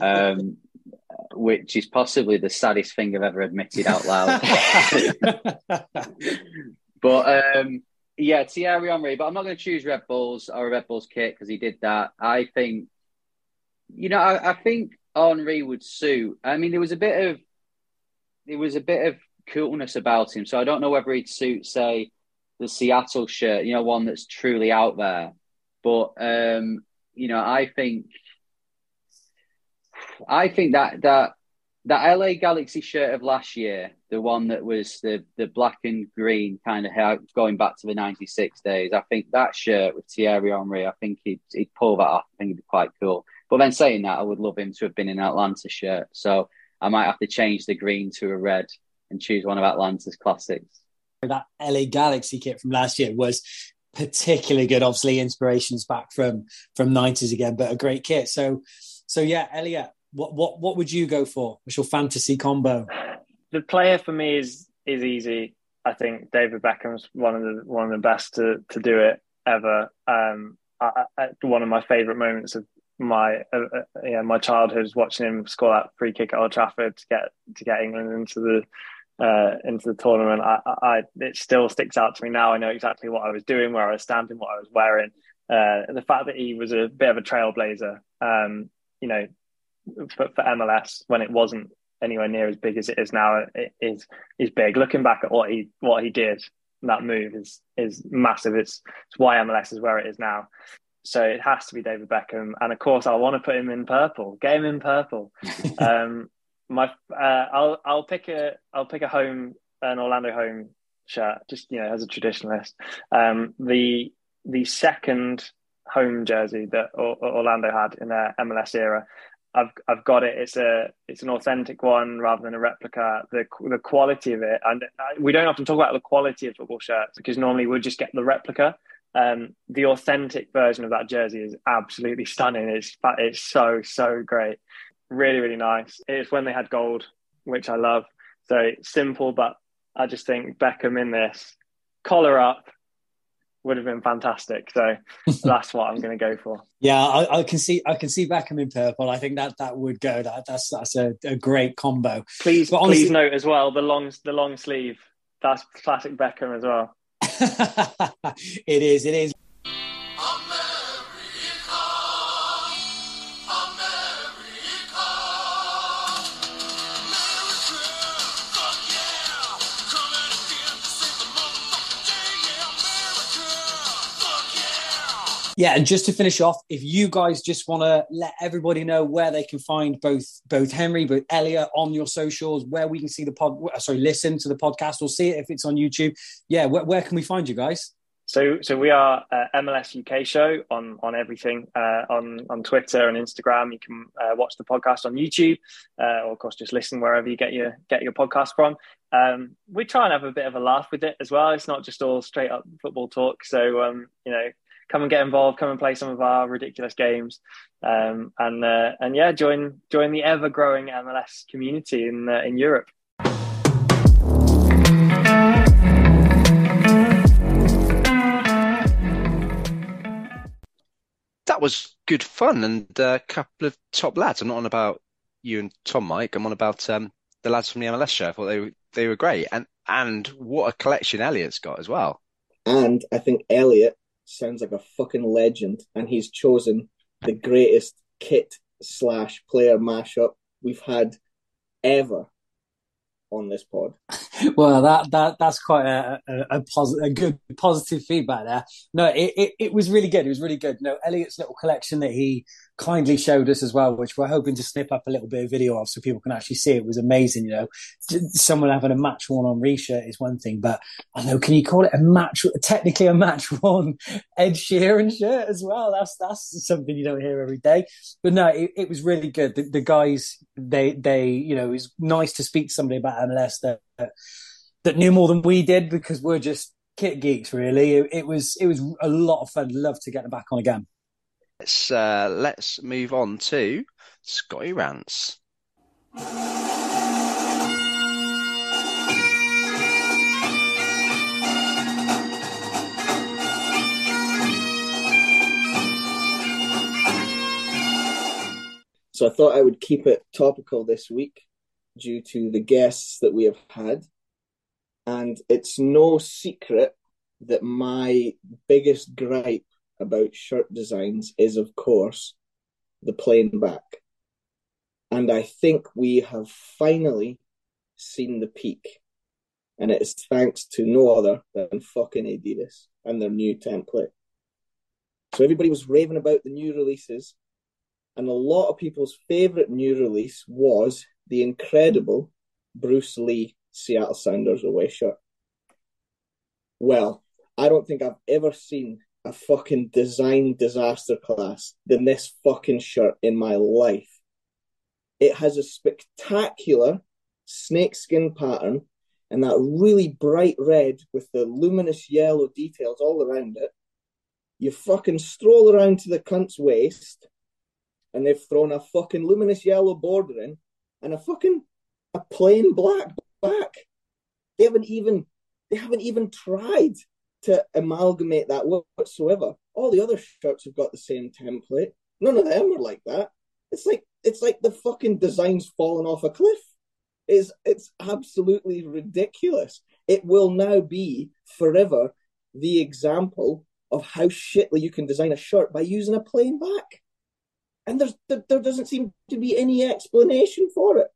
um, *laughs* which is possibly the saddest thing I've ever admitted out loud. *laughs* but um, yeah, Thierry Henry. But I'm not going to choose Red Bulls or a Red Bulls kit because he did that. I think, you know, I, I think Henry would suit. I mean, there was a bit of there was a bit of coolness about him. So I don't know whether he'd suit, say, the Seattle shirt, you know, one that's truly out there. But um, you know, I think I think that that that LA Galaxy shirt of last year, the one that was the the black and green kind of hair going back to the '96 days, I think that shirt with Thierry Henry, I think he'd, he'd pull that off. I think it'd be quite cool. But then saying that, I would love him to have been in Atlanta shirt. So I might have to change the green to a red and choose one of Atlanta's classics. That LA Galaxy kit from last year was particularly good. Obviously, inspirations back from from nineties again, but a great kit. So, so yeah, Elliot, what what what would you go for? What's your fantasy combo? The player for me is is easy. I think David Beckham's one of the one of the best to to do it ever. Um, I, I, one of my favourite moments of my uh, uh, yeah my childhood watching him score that free kick at Old Trafford to get to get England into the uh, into the tournament. I, I it still sticks out to me now. I know exactly what I was doing, where I was standing, what I was wearing. Uh, the fact that he was a bit of a trailblazer, um, you know, for, for, MLS when it wasn't anywhere near as big as it is now, it is is big. Looking back at what he what he did, that move is is massive. It's it's why MLS is where it is now. So it has to be David Beckham, and of course I want to put him in purple. Get him in purple. *laughs* um, my, uh, I'll I'll pick a I'll pick a home an Orlando home shirt, just you know as a traditionalist. Um, the the second home jersey that Orlando had in their MLS era. I've I've got it. It's a it's an authentic one rather than a replica. The the quality of it, and we don't often talk about the quality of football shirts because normally we'll just get the replica. Um, the authentic version of that jersey is absolutely stunning. It's it's so so great, really really nice. It's when they had gold which I love. So simple, but I just think Beckham in this collar up would have been fantastic. So *laughs* that's what I'm going to go for. Yeah, I, I, can see I can see Beckham in purple. I think that that would go. That that's that's a, a great combo. Please, honestly, please note as well the long the long sleeve. That's classic Beckham as well. *laughs* it is. It is. Yeah, and just to finish off, if you guys just want to let everybody know where they can find both both Henry, both Elliot on your socials, where we can see the pod, sorry, listen to the podcast or see it if it's on YouTube. Yeah, where, where can we find you guys? So, so we are uh, MLS UK show on on everything uh, on on Twitter and Instagram. You can uh, watch the podcast on YouTube, uh, or of course just listen wherever you get your get your podcast from. Um, we try and have a bit of a laugh with it as well. It's not just all straight up football talk. So, um, you know, come and get involved, come and play some of our ridiculous games, um, and uh, and yeah, join join the ever growing MLS community in uh, in Europe. That was good fun and a couple of top lads. I'm not on about you and Tom, Mike. I'm on about um, the lads from the MLS show. I thought they were, they were great, and and what a collection Elliot's got as well. And I think Elliot sounds like a fucking legend, and he's chosen the greatest kit slash player mashup we've had ever on this pod. *laughs* well, that that that's quite a a, a, posi- a good positive feedback there. No, it, it, it was really good. It was really good. No, Elliot's little collection that he kindly showed us as well, which we're hoping to snip up a little bit of video of so people can actually see it was amazing. You know, someone having a match worn on re-shirt is one thing, but I know, can you call it a match, technically a match worn *laughs* Ed Sheeran shirt as well? That's, that's something you don't hear every day. But no, it, it was really good. The, the, guys, they, they, you know, it was nice to speak to somebody about MLS that, that knew more than we did because we're just kit geeks, really. It, it was, it was a lot of fun. Love to get them back on again. Let's uh, let's move on to Scotty Rants. So I thought I would keep it topical this week due to the guests that we have had. And it's no secret that my biggest gripe about shirt designs is, of course, the plain back. And I think we have finally seen the peak. And it is thanks to no other than fucking Adidas and their new template. So everybody was raving about the new releases. And a lot of people's favorite new release was the incredible Bruce Lee Seattle Sounders away shirt. Well, I don't think I've ever seen a fucking design disaster class than this fucking shirt in my life. It has a spectacular snakeskin pattern and that really bright red with the luminous yellow details all around it. You fucking stroll around to the cunt's waist and they've thrown a fucking luminous yellow border in and a fucking a plain black back. They haven't even they haven't even tried to amalgamate that whatsoever. All the other shirts have got the same template. None of them are like that. It's like it's like the fucking design's fallen off a cliff. It's it's absolutely ridiculous. It will now be forever the example of how shittily you can design a shirt by using a plain back. And there's there, there doesn't seem to be any explanation for it.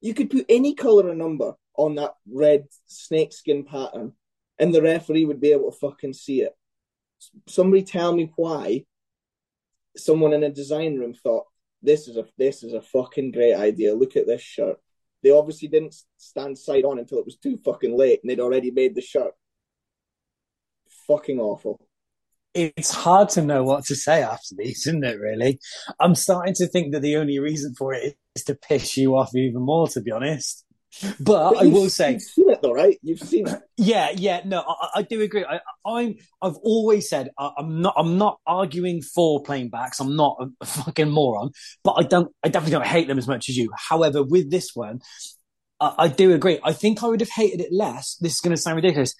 You could put any color or number on that red snakeskin pattern and the referee would be able to fucking see it. Somebody tell me why someone in a design room thought this is a this is a fucking great idea. Look at this shirt. They obviously didn't stand side on until it was too fucking late and they'd already made the shirt. Fucking awful. It's hard to know what to say after these, isn't it, really? I'm starting to think that the only reason for it is to piss you off even more, to be honest. But, but I will say, you've seen it though, right? You've seen it. Yeah, yeah. No, I, I do agree. I, am I've always said I, am not. I'm not arguing for playing backs. I'm not a fucking moron. But I don't. I definitely don't hate them as much as you. However, with this one, I, I do agree. I think I would have hated it less. This is going to sound ridiculous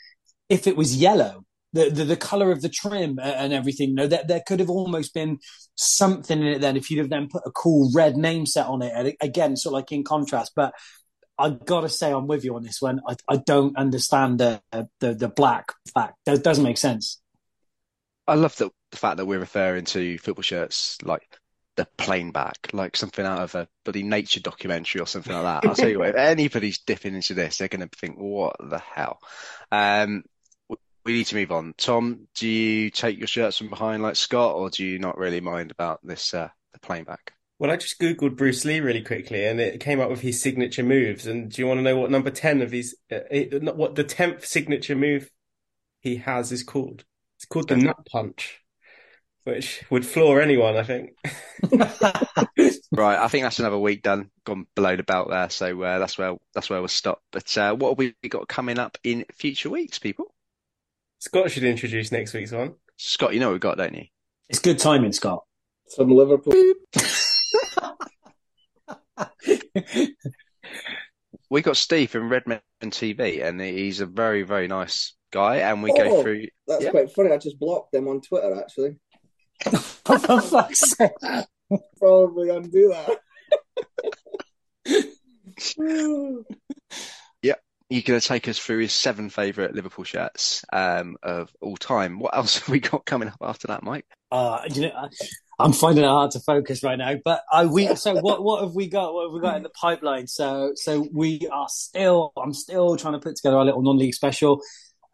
if it was yellow. The, the, the color of the trim and everything. You know, there, there could have almost been something in it then if you'd have then put a cool red name set on it. And again, sort of like in contrast. But I gotta say, I'm with you on this one. I, I don't understand the, the the black fact. That doesn't make sense. I love the the fact that we're referring to football shirts like the plain back, like something out of a bloody nature documentary or something like that. I'll tell you what, if *laughs* anybody's dipping into this, they're going to think, what the hell? Um, we need to move on. Tom, do you take your shirts from behind like Scott, or do you not really mind about this, uh, the plain back? Well, I just Googled Bruce Lee really quickly and it came up with his signature moves. And do you want to know what number 10 of his, uh, what the 10th signature move he has is called? It's called the nut punch which would floor anyone, I think. *laughs* *laughs* right, I think that's another week done, gone below the belt there. So uh, that's where that's where we'll stop. But uh, what have we got coming up in future weeks, people? Scott should introduce next week's one. Scott, you know what we've got, don't you? It's good timing, Scott. Some Liverpool. *laughs* we got Steve from Redmen TV, and he's a very, very nice guy. And we oh, go through. That's yeah. quite funny. I just blocked them on Twitter, actually. *laughs* For fuck's sake. Probably undo that. *laughs* you're going to take us through his seven favourite Liverpool shirts um, of all time. What else *laughs* have we got coming up after that, Mike? Uh, you know, I'm finding it hard to focus right now. But I we so what what have we got? What have we got in the pipeline? So so we are still. I'm still trying to put together our little non-league special.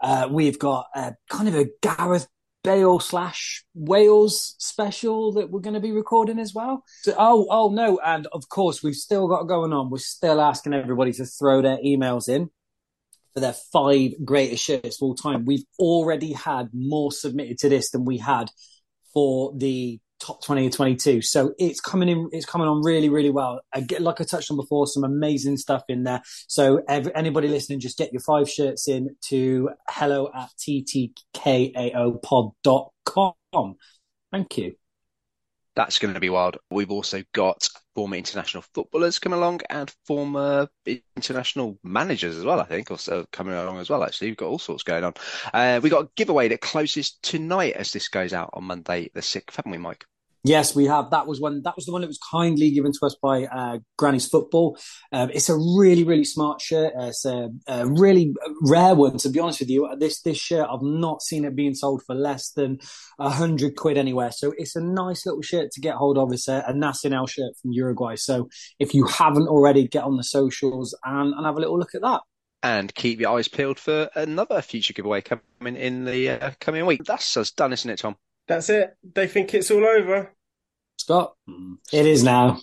Uh, we've got uh, kind of a Gareth Bale slash Wales special that we're going to be recording as well. So, oh, oh no, and of course we've still got going on. We're still asking everybody to throw their emails in for their five greatest shirts of all time. We've already had more submitted to this than we had for the top 20 or 22. So it's coming in, it's coming on really, really well. I get, like I touched on before, some amazing stuff in there. So every, anybody listening, just get your five shirts in to hello at ttkaopod.com. Thank you. That's going to be wild. We've also got former international footballers coming along and former international managers as well, I think, also coming along as well, actually. We've got all sorts going on. Uh, we've got a giveaway that closes tonight as this goes out on Monday the 6th, haven't we, Mike? Yes, we have. That was one. That was the one that was kindly given to us by uh, Granny's Football. Um, it's a really, really smart shirt. It's a, a, really rare one, to be honest with you. This this shirt, I've not seen it being sold for less than a hundred quid anywhere. So it's a nice little shirt to get hold of. It's a, a Nacional shirt from Uruguay. So if you haven't already, get on the socials and, and have a little look at that and keep your eyes peeled for another future giveaway coming in the uh, coming week. That's us done, isn't it, Tom? That's it. They think it's all over. Scott, it is now.